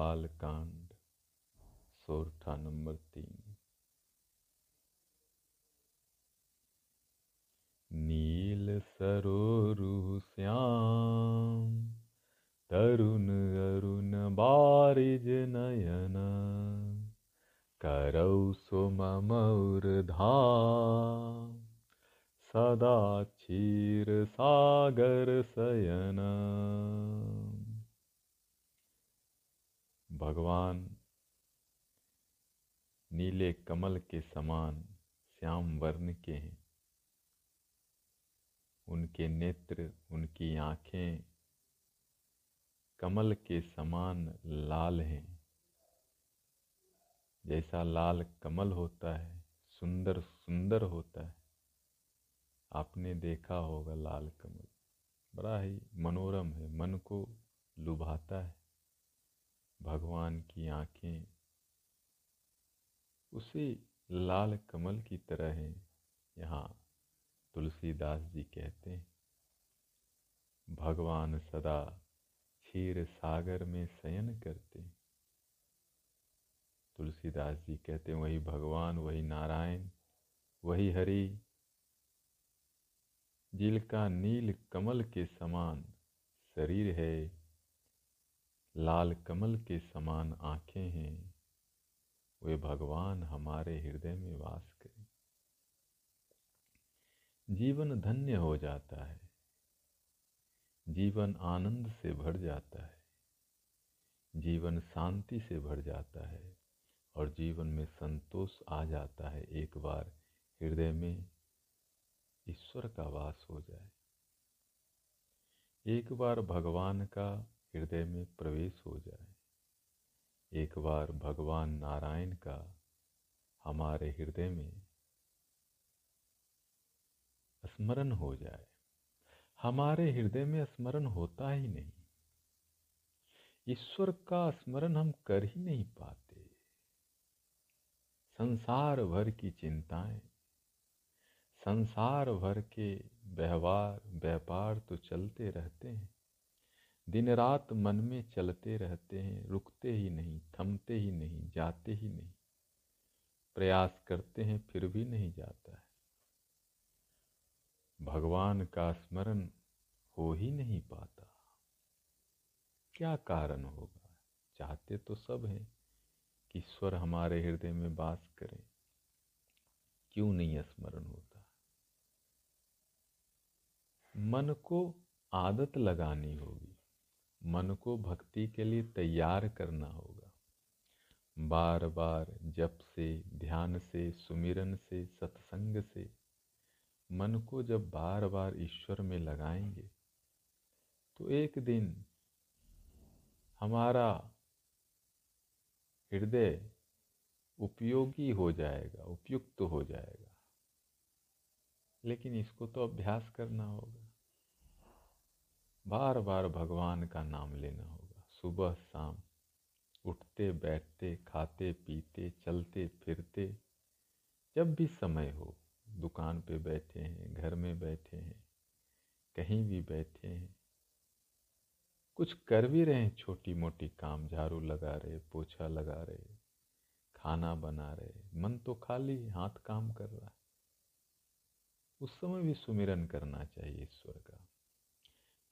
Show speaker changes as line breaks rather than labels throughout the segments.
bağlı भगवान, नीले कमल के समान श्याम वर्ण के हैं। उनके नेत्र, उनकी आँखें कमल के समान लाल हैं। जैसा लाल कमल होता है, सुंदर सुंदर होता है। आपने देखा होगा लाल कमल। बड़ा ही मनोरम है, मन को लुभाता है। भगवान की आँखें उसी लाल कमल की तरह हैं। यहाँ तुलसीदास जी कहते हैं, भगवान सदा क्षीर सागर में शयन करते तुलसीदास जी कहते वही भगवान, वही नारायण, वही हरि, जिनका नील कमल के समान शरीर है लाल कमल के समान आँखें हैं, वे भगवान हमारे हृदय में वास करें। जीवन धन्य हो जाता है, जीवन आनंद से भर जाता है, जीवन शांति से भर जाता है और जीवन में संतोष आ जाता है एक बार हृदय में ईश्वर का वास हो जाए। एक बार भगवान का हृदय में प्रवेश हो जाए। एक बार भगवान नारायण का हमारे हृदय में स्मरण हो जाए। हमारे हृदय में स्मरण होता ही नहीं। ईश्वर का स्मरण हम कर ही नहीं पाते। संसार भर की चिंताएँ, संसार भर के व्यवहार, व्यापार तो चलते रहते हैं। दिन रात मन में चलते रहते हैं, रुकते ही नहीं, थमते ही नहीं, जाते ही नहीं। प्रयास करते हैं, फिर भी नहीं जाता है। भगवान का स्मरण हो ही नहीं पाता। क्या कारण होगा? चाहते तो सब हैं कि ईश्वर हमारे हृदय में वास करें। क्यों नहीं स्मरण होता? मन को आदत लगानी होगी। मन को भक्ति के लिए तैयार करना होगा। बार बार जप से, ध्यान से, सुमिरन से, सत्संग से मन को जब बार बार ईश्वर में लगाएँगे तो एक दिन हमारा हृदय उपयोगी हो जाएगा, उपयुक्त तो हो जाएगा। लेकिन इसको तो अभ्यास करना होगा। बार बार भगवान का नाम लेना होगा। सुबह शाम उठते, बैठते, खाते, पीते, चलते, फिरते, जब भी समय हो, दुकान पे बैठे हैं, घर में बैठे हैं, कहीं भी बैठे हैं, कुछ कर भी रहे हैं छोटी मोटी काम, झाड़ू लगा रहे, पोछा लगा रहे, खाना बना रहे, मन तो खाली हाथ काम कर रहा है। उस समय भी सुमिरन करना चाहिए ईश्वर का।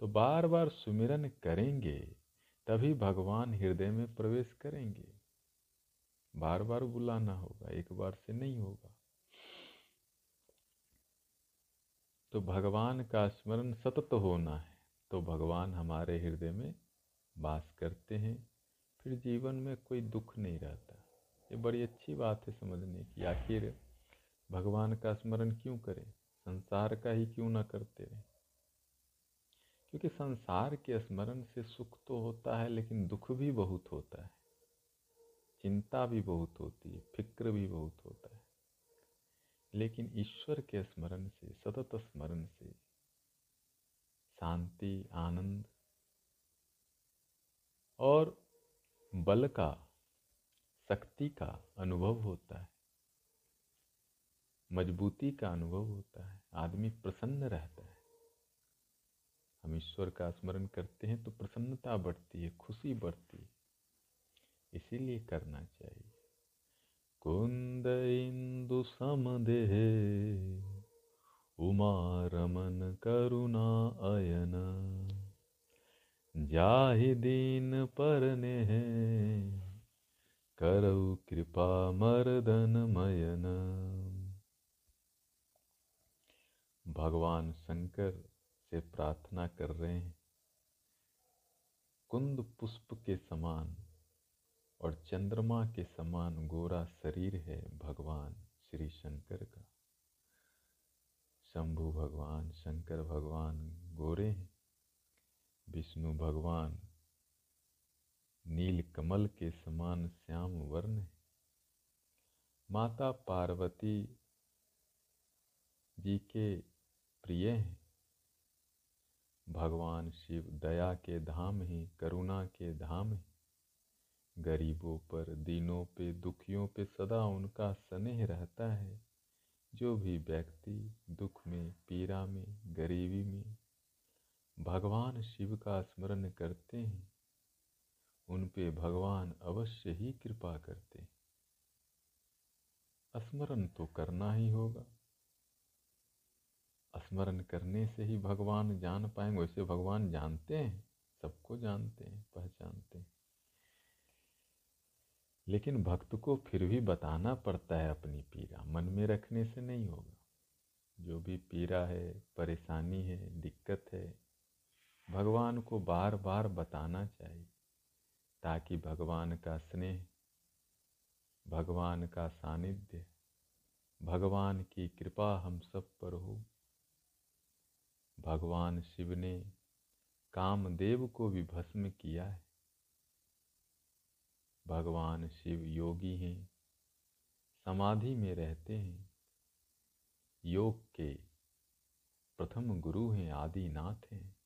तो बार बार सुमिरन करेंगे, तभी भगवान हृदय में प्रवेश करेंगे। बार बार बुलाना होगा, एक बार से नहीं होगा। तो भगवान का स्मरण सतत होना है तो भगवान हमारे हृदय में वास करते हैं, फिर जीवन में कोई दुख नहीं रहता। ये बड़ी अच्छी बात है समझने की, आखिर भगवान का स्मरण क्यों करें? संसार का ही क्यों ना करते रहे? क्योंकि संसार के स्मरण से सुख तो होता है, लेकिन दुख भी बहुत होता है। चिंता भी बहुत होती है, फ़िक्र भी बहुत होता है। लेकिन ईश्वर के स्मरण से, सतत स्मरण से, शांति, आनंद और बल का, शक्ति का अनुभव होता है। मजबूती का अनुभव होता है। आदमी प्रसन्न रहता है। हम ईश्वर का स्मरण करते हैं तो प्रसन्नता बढ़ती है, खुशी बढ़ती है। इसीलिए करना चाहिए। कुंद इंदु समदेह उमा रमन करुणा अयन। जाहि दीन परने करऊ कृपा मर्दन मयन। भगवान शंकर से प्रार्थना कर रहे हैं। कुंद पुष्प के समान और चंद्रमा के समान गोरा शरीर है भगवान श्री शंकर का। शंभु भगवान, शंकर भगवान गोरे हैं। विष्णु भगवान नील कमल के समान श्याम वर्ण है। माता पार्वती जी के प्रिय हैं। भगवान शिव दया के धाम हैं, करुणा के धाम हैं। गरीबों पर, दीनों पे, दुखियों पे सदा उनका स्नेह रहता है। जो भी व्यक्ति दुख में, पीड़ा में, गरीबी में भगवान शिव का स्मरण करते हैं, उन पे भगवान अवश्य ही कृपा करते हैं। स्मरण तो करना ही होगा। स्मरण करने से ही भगवान जान पाएँगे। वैसे भगवान जानते हैं, सबको जानते हैं, पहचानते हैं। लेकिन भक्त को फिर भी बताना पड़ता है अपनी पीड़ा। मन में रखने से नहीं होगा। जो भी पीड़ा है, परेशानी है, दिक्कत है, भगवान को बार बार बताना चाहिए, ताकि भगवान का स्नेह, भगवान का सानिध्य, भगवान की कृपा हम सब पर हो। भगवान शिव ने कामदेव को भी भस्म किया है। भगवान शिव योगी हैं, समाधि में रहते हैं। योग के प्रथम गुरु हैं, आदिनाथ हैं।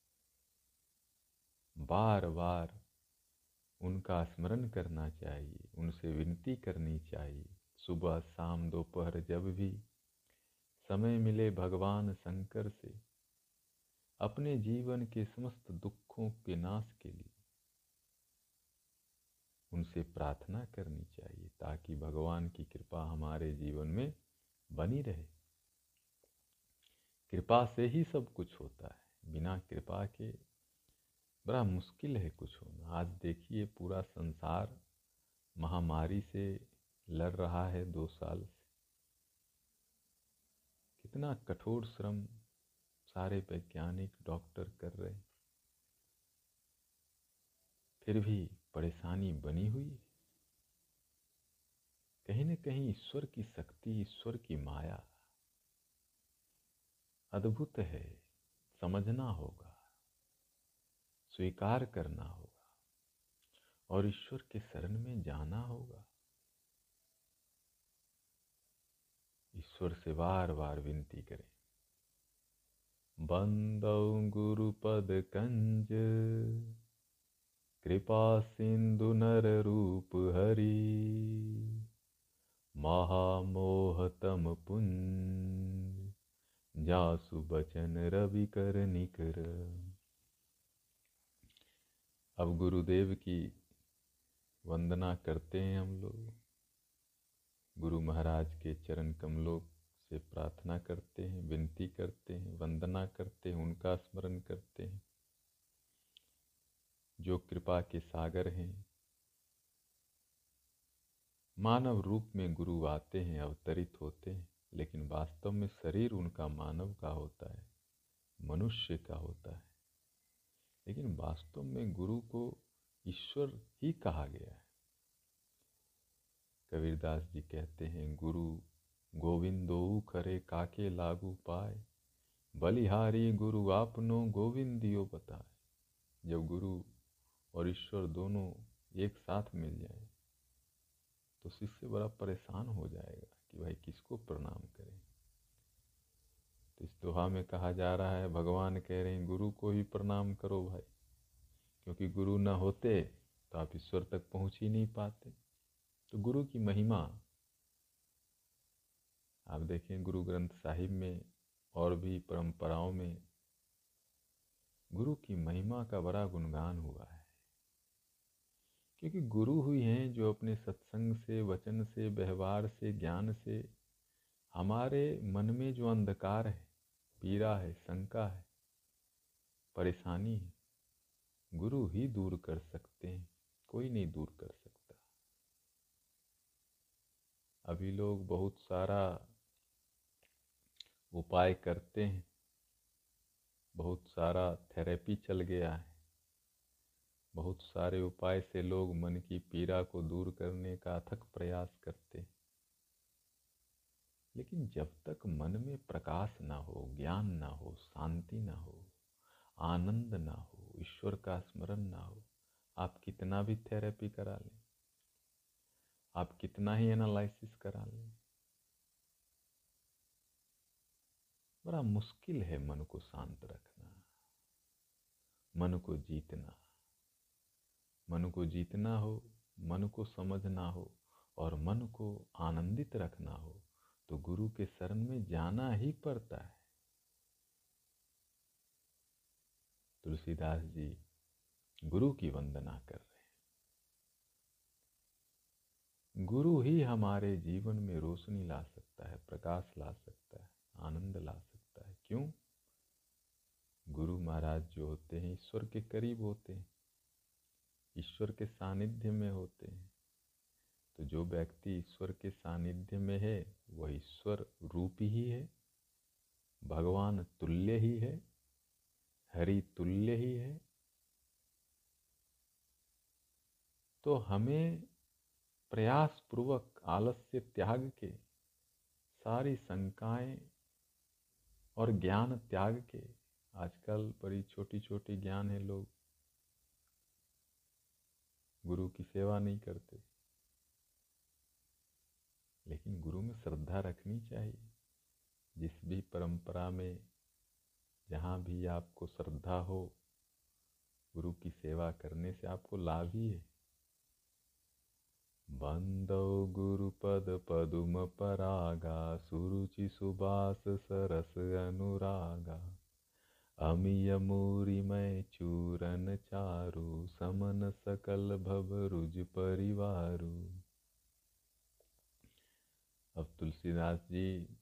बार बार उनका स्मरण करना चाहिए, उनसे विनती करनी चाहिए। सुबह शाम दोपहर जब भी समय मिले भगवान शंकर से अपने जीवन के समस्त दुखों के नाश के लिए उनसे प्रार्थना करनी चाहिए ताकि भगवान की कृपा हमारे जीवन में बनी रहे। कृपा से ही सब कुछ होता है। बिना कृपा के बड़ा मुश्किल है कुछ होना। आज देखिए पूरा संसार महामारी से लड़ रहा है दो साल से। कितना कठोर श्रम सारे वैज्ञानिक डॉक्टर कर रहे फिर भी परेशानी बनी हुई है। कहीं न कहीं ईश्वर की शक्ति, ईश्वर की माया अद्भुत है, समझना होगा, स्वीकार करना होगा, और ईश्वर के शरण में जाना होगा। ईश्वर से बार बार विनती करें। बंदौ गुरुपद कंज। कृपा सिंधु नर रूप हरि। महामोहतम पुंज। जासु बचन रवि कर निकर। अब गुरुदेव की वंदना करते हैं हम लोग। गुरु महाराज के चरण कमलों से प्रार्थना करते हैं, विनती करते हैं, वंदना करते हैं, उनका स्मरण करते हैं। जो कृपा के सागर हैं, मानव रूप में गुरु आते हैं, अवतरित होते हैं, लेकिन वास्तव में शरीर उनका मानव का होता है, मनुष्य का होता है। लेकिन वास्तव में गुरु को ईश्वर ही कहा गया है। कबीरदास जी कहते हैं, गुरु गोविंदो करे काके लागू पाए। बलिहारी गुरु आपनो गोविंदियो बताए। जब गुरु और ईश्वर दोनों एक साथ मिल जाए तो शिष्य बड़ा परेशान हो जाएगा कि भाई किसको प्रणाम करें। तो इस दोहा में कहा जा रहा है, भगवान कह रहे हैं, गुरु को ही प्रणाम करो भाई। क्योंकि गुरु न होते तो आप ईश्वर तक पहुँच ही नहीं पाते। तो गुरु की महिमा आप देखें गुरु ग्रंथ साहिब में और भी परंपराओं में गुरु की महिमा का बड़ा गुणगान हुआ है। क्योंकि गुरु हुई हैं जो अपने सत्संग से, वचन से, व्यवहार से, ज्ञान से हमारे मन में जो अंधकार है, पीड़ा है, शंका है, परेशानी है, गुरु ही दूर कर सकते हैं, कोई नहीं दूर कर सकता। अभी लोग बहुत सारा उपाय करते हैं। बहुत सारा थेरेपी चल गया है। बहुत सारे उपाय से लोग मन की पीड़ा को दूर करने का अथक प्रयास करते हैं। लेकिन जब तक मन में प्रकाश ना हो, ज्ञान ना हो, शांति ना हो, आनंद ना हो, ईश्वर का स्मरण ना हो, आप कितना भी थेरेपी करा लें। आप कितना ही एनालिसिस करा लें। बड़ा मुश्किल है मन को शांत रखना, मन को जीतना। मन को जीतना हो, मन को समझना हो और मन को आनंदित रखना हो तो गुरु के शरण में जाना ही पड़ता है। तुलसीदास जी गुरु की वंदना कर रहे हैं। गुरु ही हमारे जीवन में रोशनी ला सकता है, प्रकाश ला सकता है, आनंद ला सकता है क्यों? गुरु महाराज जो होते हैं, ईश्वर के करीब होते हैं, ईश्वर के सानिध्य में होते हैं। तो जो व्यक्ति ईश्वर के सानिध्य में है, वह ईश्वर रूप ही है, भगवान तुल्य ही है, हरि तुल्य ही है। तो हमें प्रयास पूर्वक आलस्य त्याग के सारी शंकाएँ और ज्ञान त्याग के आजकल बड़ी छोटी छोटी ज्ञान है लोग। गुरु की सेवा नहीं करते। लेकिन गुरु में श्रद्धा रखनी चाहिए। जिस भी परंपरा में जहाँ भी आपको श्रद्धा हो, गुरु की सेवा करने से आपको लाभ ही है। बंदो गुरुपद पदुम परागा, सुरुचि सुबास सरस अनुरागा। अमिय मूरिमय चूरन चारु, समन सकल भव रुज परिवारु। अब तुलसीदास जी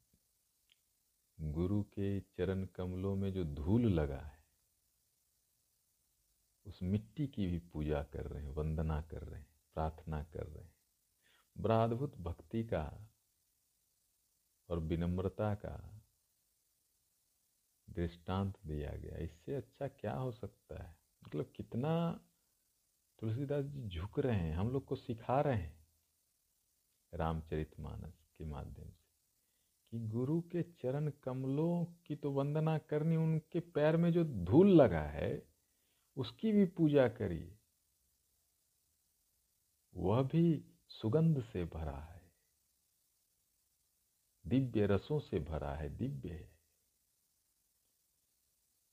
गुरु के चरण कमलों में जो धूल लगा है, उस मिट्टी की भी पूजा कर रहे हैं, वंदना कर रहे हैं। प्रार्थना कर रहे हैं। बड़ा अद्भुत भक्ति का और विनम्रता का दृष्टांत दिया गया। इससे अच्छा क्या हो सकता है? मतलब कितना तुलसीदास जी झुक रहे हैं, हम लोग को सिखा रहे हैं रामचरितमानस के माध्यम से कि गुरु के चरण कमलों की तो वंदना करनी, उनके पैर में जो धूल लगा है, उसकी भी पूजा करिए। वह भी सुगंध से भरा है। दिव्य रसों से भरा है, दिव्य है।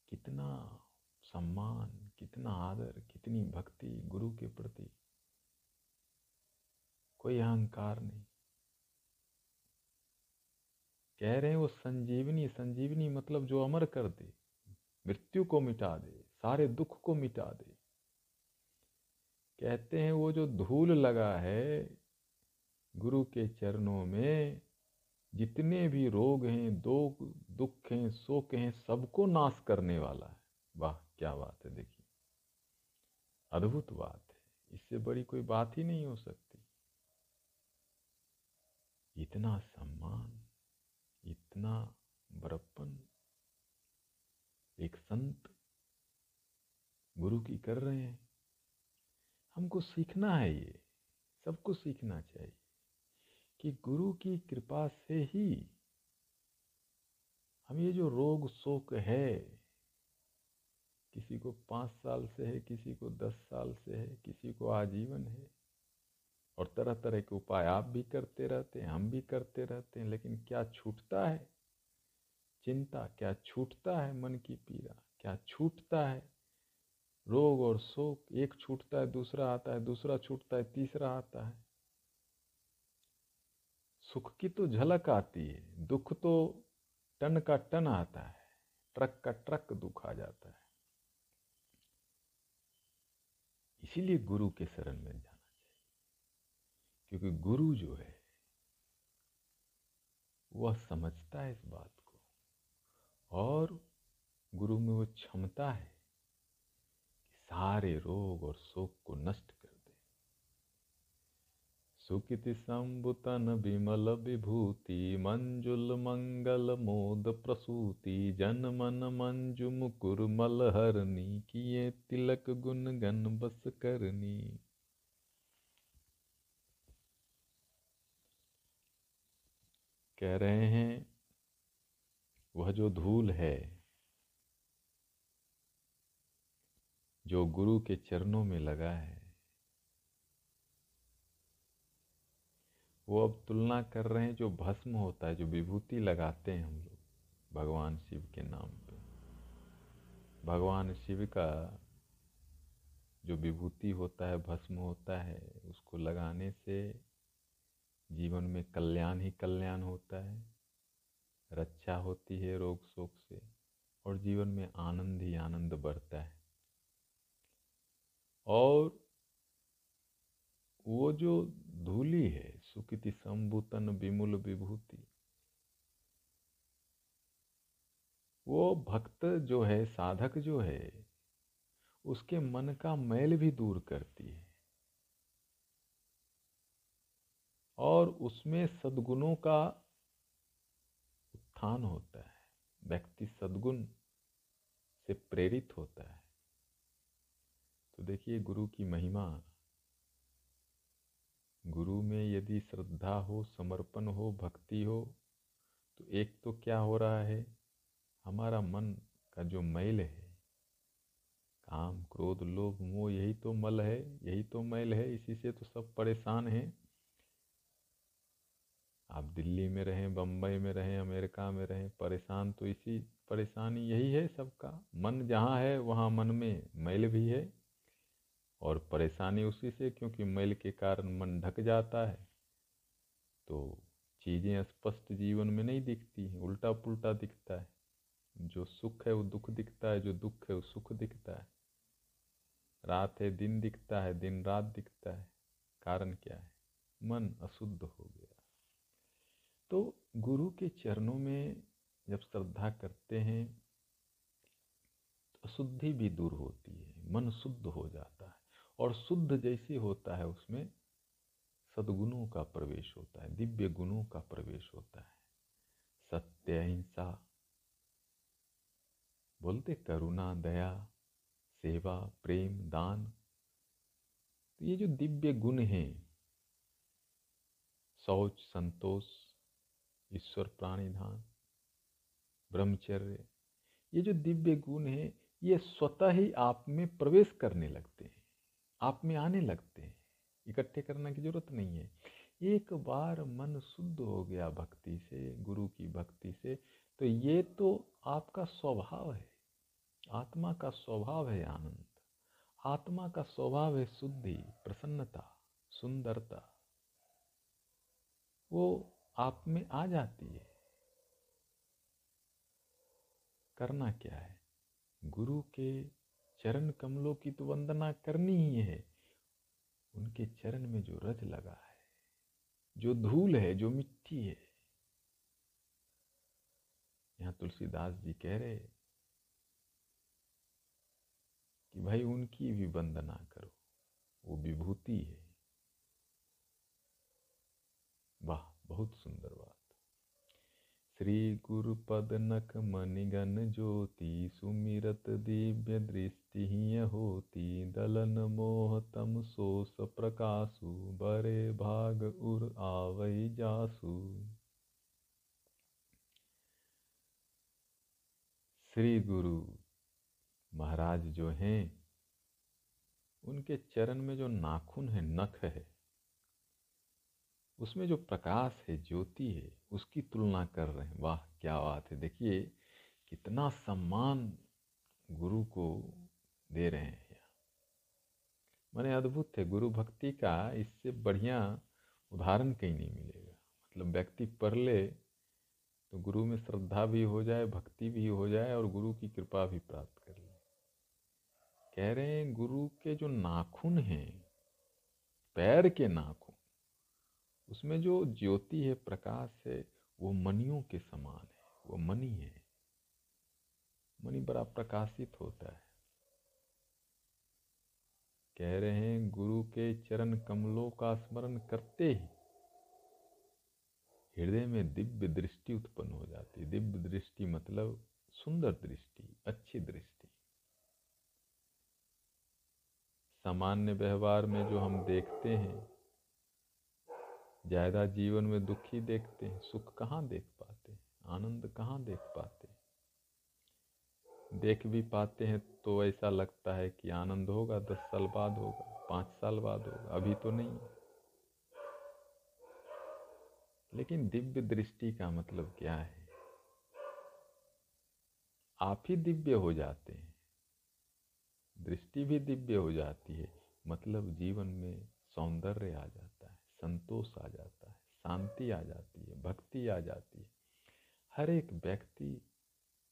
कितना सम्मान, कितना आदर, कितनी भक्ति गुरु के प्रति। कोई अहंकार नहीं। कह रहे हैं, वो संजीवनी संजीवनी मतलब जो अमर कर दे, मृत्यु को मिटा दे, सारे दुख को मिटा दे कहते हैं, वो जो धूल लगा है गुरु के चरणों में, जितने भी रोग हैं दो दुख हैं, शोक हैं, सबको नाश करने वाला है। वाह, क्या बात है, देखिए। अद्भुत बात है। इससे बड़ी कोई बात ही नहीं हो सकती। इतना सम्मान, इतना बरपन एक संत गुरु की कर रहे हैं। हमको सीखना है ये, सबको सीखना चाहिए कि गुरु की कृपा से ही हम ये जो रोग शोक है, किसी को पाँच साल से है, किसी को दस साल से है, किसी को आजीवन है, और तरह तरह के उपाय आप भी करते रहते हैं, हम भी करते रहते हैं, लेकिन क्या छूटता है? चिंता, क्या छूटता है मन की पीड़ा? क्या छूटता है? रोग और शोक, एक छूटता है, दूसरा आता है, दूसरा छूटता है, तीसरा आता है। सुख की तो झलक आती है, दुख तो टन का टन आता है, ट्रक का ट्रक दुख आ जाता है। इसीलिए गुरु के शरण में जाना चाहिए, क्योंकि गुरु जो है, वह समझता है इस बात को, और गुरु में वो क्षमता है। सारे रोग और शोक को नष्ट कर दे। सुकिति संबुतन विमल विभूति, मंजुल मंगल मोद प्रसूति जन मन मंजु मुकुर मल हरनी किए तिलक गुण गन बस करनी। कह रहे हैं, वह जो धूल है जो गुरु के चरणों में लगा है, वो अब तुलना कर रहे हैं जो भस्म होता है, जो विभूति लगाते हैं हम लोग भगवान शिव के नाम पे। भगवान शिव का जो विभूति होता है, भस्म होता है, उसको लगाने से जीवन में कल्याण ही कल्याण होता है, रक्षा होती है रोग शोक से और जीवन में आनंद ही आनंद बढ़ता है। और वो जो धूली है, सुकृति संभूतन विमुल विभूति, वो भक्त जो है, साधक जो है, उसके मन का मैल भी दूर करती है। और उसमें सद्गुणों का उत्थान होता है, व्यक्ति सद्गुण से प्रेरित होता है। देखिए, गुरु की महिमा। गुरु में यदि श्रद्धा हो, समर्पण हो, भक्ति हो तो एक तो क्या हो रहा है? हमारा मन का जो मैल है, काम, क्रोध, लोभ, मोह, यही तो मल है, यही तो मैल है, इसी से तो सब परेशान हैं। आप दिल्ली में रहें बम्बई में रहें, अमेरिका में रहें, परेशान तो इसी, परेशानी यही है सबका। मन जहाँ है, वहाँ मन में मैल भी है। और परेशानी उसी से क्योंकि मैल के कारण मन ढक जाता है। तो चीज़ें स्पष्ट जीवन में नहीं दिखती हैं उल्टा पुल्टा दिखता है। जो सुख है वो दुख दिखता है, जो दुख है वो सुख दिखता है। रात है, दिन दिखता है, दिन रात दिखता है। कारण क्या है? मन अशुद्ध हो गया। तो गुरु के चरणों में जब श्रद्धा करते हैं तो अशुद्धि भी दूर होती है, मन शुद्ध हो जाता है। और शुद्ध जैसे होता है उसमें सद्गुणों का प्रवेश होता है, दिव्य गुणों का प्रवेश होता है। सत्य अहिंसा बोलते करुणा, दया, सेवा, प्रेम, दान तो ये जो दिव्य गुण हैं, शौच, संतोष, ईश्वर प्राणिधान, ब्रह्मचर्य, ये जो दिव्य गुण हैं, ये स्वतः ही आप में प्रवेश करने लगते हैं। आप में आने लगते हैं, इकट्ठे करने की ज़रूरत नहीं है। एक बार मन शुद्ध हो गया भक्ति से, गुरु की भक्ति से तो ये तो आपका स्वभाव है। आत्मा का स्वभाव है आनंद। आत्मा का स्वभाव है शुद्धि, प्रसन्नता, सुंदरता। वो आप में आ जाती है। करना क्या है? गुरु के चरण कमलों की तो वंदना करनी ही है। उनके चरण में जो रज लगा है, जो धूल है, जो मिट्टी है। यहाँ तुलसीदास जी कह रहे कि भाई उनकी भी वंदना करो, वो विभूति है। वाह, बहुत सुंदर बात गुरु पद नख मणिगन ज्योति, सुमिरत दिव्य दृष्टि होती। दलन मोह तम सोस प्रकाशु, बरे भाग उर आवई जासु। श्री गुरु महाराज जो हैं, उनके चरण में जो नाखून है, नख है उसमें जो प्रकाश है, ज्योति है, उसकी तुलना कर रहे हैं। वाह, क्या बात है। देखिए, कितना सम्मान गुरु को दे रहे हैं मैंने अद्भुत है, गुरु भक्ति का इससे बढ़िया उदाहरण कहीं नहीं मिलेगा। मतलब व्यक्ति पढ़ ले तो गुरु में श्रद्धा भी हो जाए, भक्ति भी हो जाए और गुरु की कृपा भी प्राप्त कर ले। कह रहे हैं, गुरु के जो नाखून हैं, पैर के नाखून उसमें जो ज्योति है, प्रकाश है, वो मनियों के समान है, वो मनी है। मनी बड़ा प्रकाशित होता है। कह रहे हैं, गुरु के चरण कमलों का स्मरण करते ही हृदय में दिव्य दृष्टि उत्पन्न हो जाती है। दिव्य दृष्टि मतलब सुंदर दृष्टि, अच्छी दृष्टि। सामान्य व्यवहार में जो हम देखते हैं ज़्यादा जीवन में दुखी देखते हैं, सुख कहाँ देख पाते हैं, आनंद कहाँ देख पाते हैं? देख भी पाते हैं तो ऐसा लगता है कि आनंद होगा, दस साल बाद होगा, पाँच साल बाद होगा, अभी तो नहीं लेकिन दिव्य दृष्टि का मतलब क्या है? आप ही दिव्य हो जाते हैं। दृष्टि भी दिव्य हो जाती है मतलब जीवन में सौंदर्य आ जाता संतोष आ जाता है, शांति आ जाती है, भक्ति आ जाती है। हर एक व्यक्ति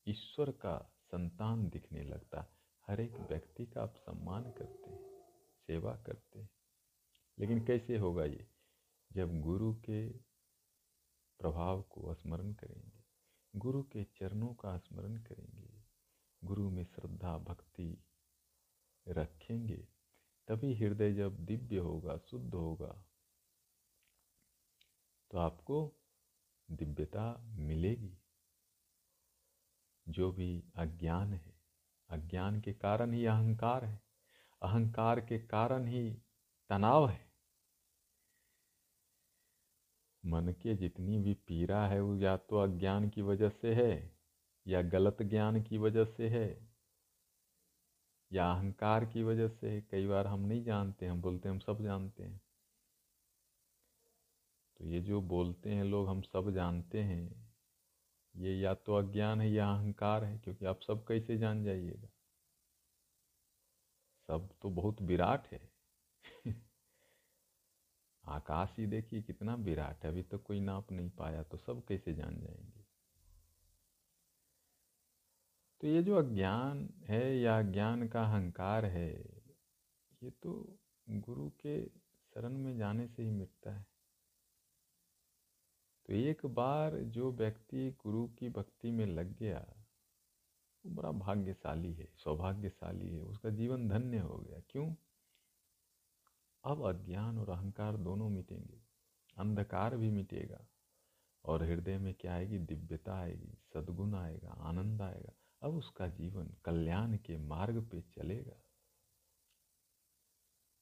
ईश्वर का संतान दिखने लगता है। हर एक व्यक्ति का आप सम्मान करते हैं, सेवा करते हैं। लेकिन कैसे होगा ये? जब गुरु के प्रभाव को स्मरण करेंगे, गुरु के चरणों का स्मरण करेंगे, गुरु में श्रद्धा, भक्ति रखेंगे, तभी हृदय जब दिव्य होगा, शुद्ध होगा। तो आपको दिव्यता मिलेगी। जो भी अज्ञान है, अज्ञान के कारण ही अहंकार है। अहंकार के कारण ही तनाव है। मन के जितनी भी पीड़ा है, वो या तो अज्ञान की वजह से है, या गलत ज्ञान की वजह से है, या अहंकार की वजह से है। कई बार हम नहीं जानते, हम बोलते हम सब जानते हैं। तो ये जो बोलते हैं लोग, हम सब जानते हैं। ये या तो अज्ञान है या अहंकार है, क्योंकि आप सब कैसे जान जाइएगा? सब तो बहुत विराट है। आकाश ही देखिए कितना विराट है। अभी तो कोई नाप नहीं पाया तो सब कैसे जान जाएँगे? तो ये जो अज्ञान है या ज्ञान का अहंकार है, ये तो गुरु के शरण में जाने से ही मिटता है। तो एक बार जो व्यक्ति गुरु की भक्ति में लग गया, वो बड़ा भाग्यशाली है, सौभाग्यशाली है, उसका जीवन धन्य हो गया। क्यों? अब अज्ञान और अहंकार दोनों मिटेंगे, अंधकार भी मिटेगा और हृदय में क्या आएगी? दिव्यता आएगी, सद्गुण आएगा, आनंद आएगा। अब उसका जीवन कल्याण के मार्ग पे चलेगा।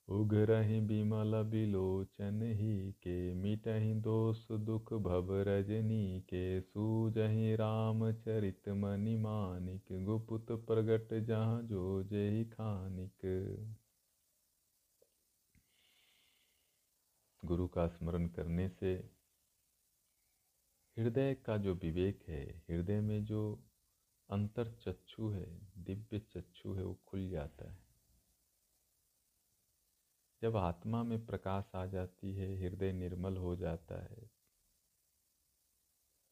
उघरहि बिमल बिलोचन ही के मिटहि दोष दुख भव रजनी के, सूजहि राम चरित मनि मानिक, गुपुत प्रगट जहाँ जो जय खानिक। गुरु का स्मरण करने से हृदय का जो विवेक है, हृदय में जो अंतर चक्षु है, दिव्य चक्षु है, वो खुल जाता है। जब आत्मा में प्रकाश आ जाती है, हृदय निर्मल हो जाता है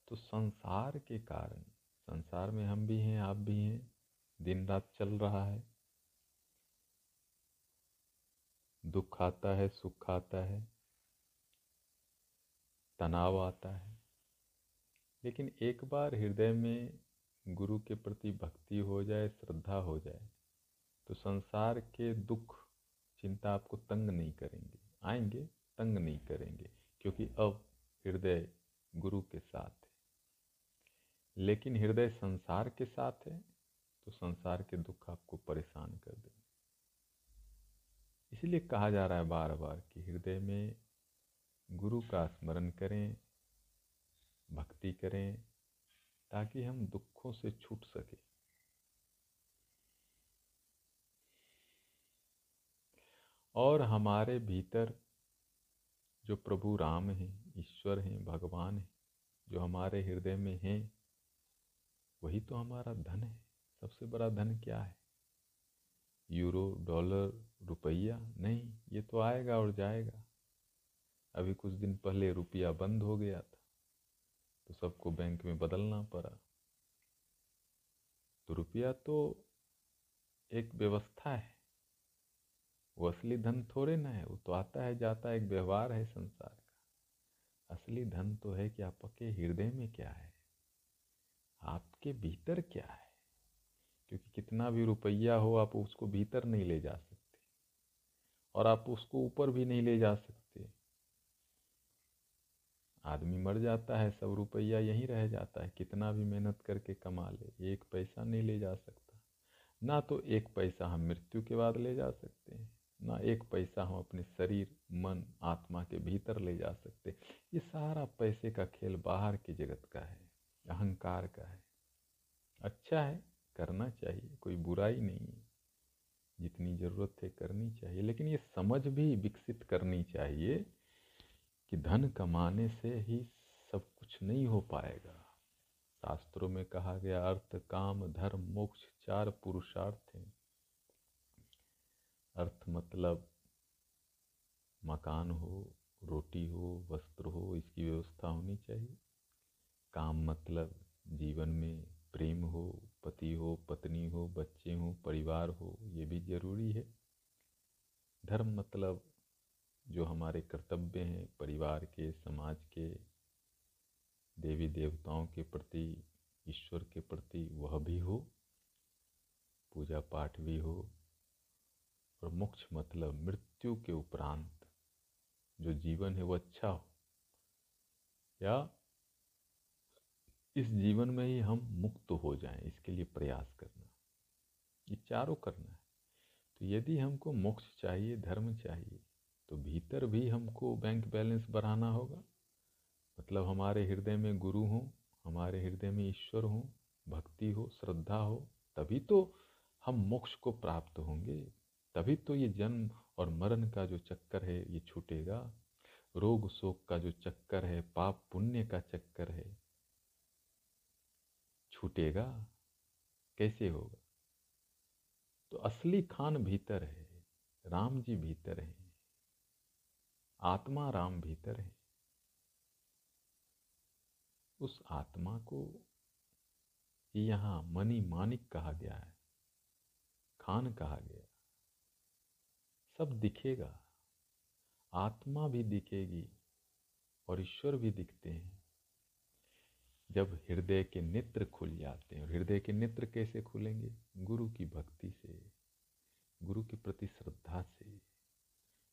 तो संसार के कारण, संसार में हम भी हैं, आप भी हैं दिन रात चल रहा है। दुख आता है, सुख आता है, तनाव आता है। लेकिन एक बार हृदय में गुरु के प्रति भक्ति हो जाए, श्रद्धा हो जाए तो संसार के दुख चिंता आपको तंग नहीं करेंगे। आएँगे, तंग नहीं करेंगे, क्योंकि अब हृदय गुरु के साथ है। लेकिन हृदय संसार के साथ है तो संसार के दुख आपको परेशान कर देंगे। इसलिए कहा जा रहा है बार बार कि हृदय में गुरु का स्मरण करें, भक्ति करें, ताकि हम दुखों से छूट सके। और हमारे भीतर जो प्रभु राम हैं, ईश्वर हैं, भगवान हैं, जो हमारे हृदय में हैं, वही तो हमारा धन है। सबसे बड़ा धन क्या है? यूरो, डॉलर, रुपया? नहीं, ये तो आएगा और जाएगा। अभी कुछ दिन पहले रुपया बंद हो गया था तो सबको बैंक में बदलना पड़ा। तो रुपया तो एक व्यवस्था है। वो असली धन थोड़े ना है, वो तो आता है, जाता है, एक व्यवहार है संसार का। असली धन तो है कि आपके हृदय में क्या है, आपके भीतर क्या है। क्योंकि कितना भी रुपया हो, आप उसको भीतर नहीं ले जा सकते, और आप उसको ऊपर भी नहीं ले जा सकते। आदमी मर जाता है, सब रुपया यहीं रह जाता है, कितना भी मेहनत करके कमा ले, एक पैसा नहीं ले जा सकता। ना तो एक पैसा हम मृत्यु के बाद ले जा सकते हैं। ना एक पैसा हम अपने शरीर, मन, आत्मा के भीतर ले जा सकते। ये सारा पैसे का खेल बाहर के जगत का है, अहंकार का है। अच्छा है, करना चाहिए, कोई बुराई नहीं है। जितनी ज़रूरत है करनी चाहिए, लेकिन ये समझ भी विकसित करनी चाहिए कि धन कमाने से ही सब कुछ नहीं हो पाएगा। शास्त्रों में कहा गया, अर्थ, काम, धर्म, मोक्ष, चार पुरुषार्थ हैं। अर्थ मतलब मकान हो, रोटी हो, वस्त्र हो, इसकी व्यवस्था होनी चाहिए। काम मतलब जीवन में प्रेम हो, पति हो, पत्नी हो, बच्चे हो, परिवार हो, ये भी ज़रूरी है। धर्म मतलब जो हमारे कर्तव्य हैं, परिवार के, समाज के, देवी देवताओं के प्रति, ईश्वर के प्रति, वह भी हो, पूजा पाठ भी हो और मोक्ष मतलब मृत्यु के उपरांत जो जीवन है वो अच्छा हो। या इस जीवन में ही हम मुक्त हो जाएँ, इसके लिए प्रयास करना। ये चारों करना है। तो यदि हमको मोक्ष चाहिए, धर्म चाहिए तो भीतर भी हमको बैंक बैलेंस बढ़ाना होगा। मतलब हमारे हृदय में गुरु हो, हमारे हृदय में ईश्वर हो, भक्ति हो, श्रद्धा हो, तभी तो हम मोक्ष को प्राप्त होंगे। तभी तो ये जन्म और मरण का जो चक्कर है ये छूटेगा। रोग शोक का जो चक्कर है, पाप पुण्य का चक्कर है, छूटेगा। कैसे होगा? तो असली खान भीतर है, राम जी भीतर है, आत्मा राम भीतर है। उस आत्मा को यहाँ मनी मानिक कहा गया है, खान कहा गया सब दिखेगा। आत्मा भी दिखेगी और ईश्वर भी दिखते हैं। जब हृदय के नेत्र खुल जाते हैं, और हृदय के नेत्र कैसे खुलेंगे? गुरु की भक्ति से, गुरु के प्रति श्रद्धा से,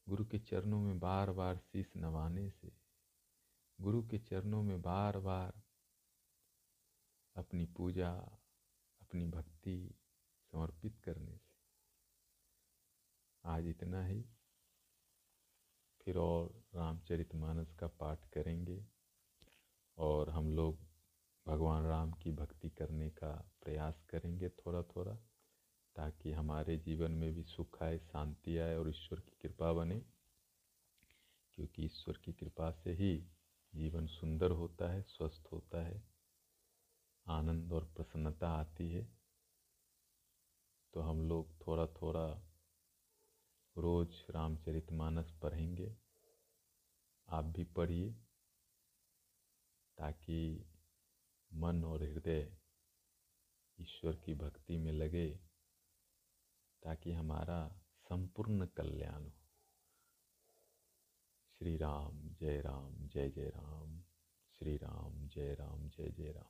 गुरु के चरणों में बार बार शीश नवाने से, गुरु के चरणों में बार बार अपनी पूजा, अपनी भक्ति समर्पित करने से। आज इतना ही। फिर और रामचरितमानस का पाठ करेंगे और हम लोग भगवान राम की भक्ति करने का प्रयास करेंगे थोड़ा थोड़ा ताकि हमारे जीवन में भी सुख आए, शांति आए और ईश्वर की कृपा बने। क्योंकि ईश्वर की कृपा से ही जीवन सुंदर होता है, स्वस्थ होता है, आनंद और प्रसन्नता आती है। तो हम लोग थोड़ा थोड़ा रोज रामचरितमानस पढ़ेंगे। आप भी पढ़िए, ताकि मन और हृदय ईश्वर की भक्ति में लगे, ताकि हमारा संपूर्ण कल्याण हो। श्री राम, जय राम, जय जय राम, श्री राम, जय राम, जय जय राम।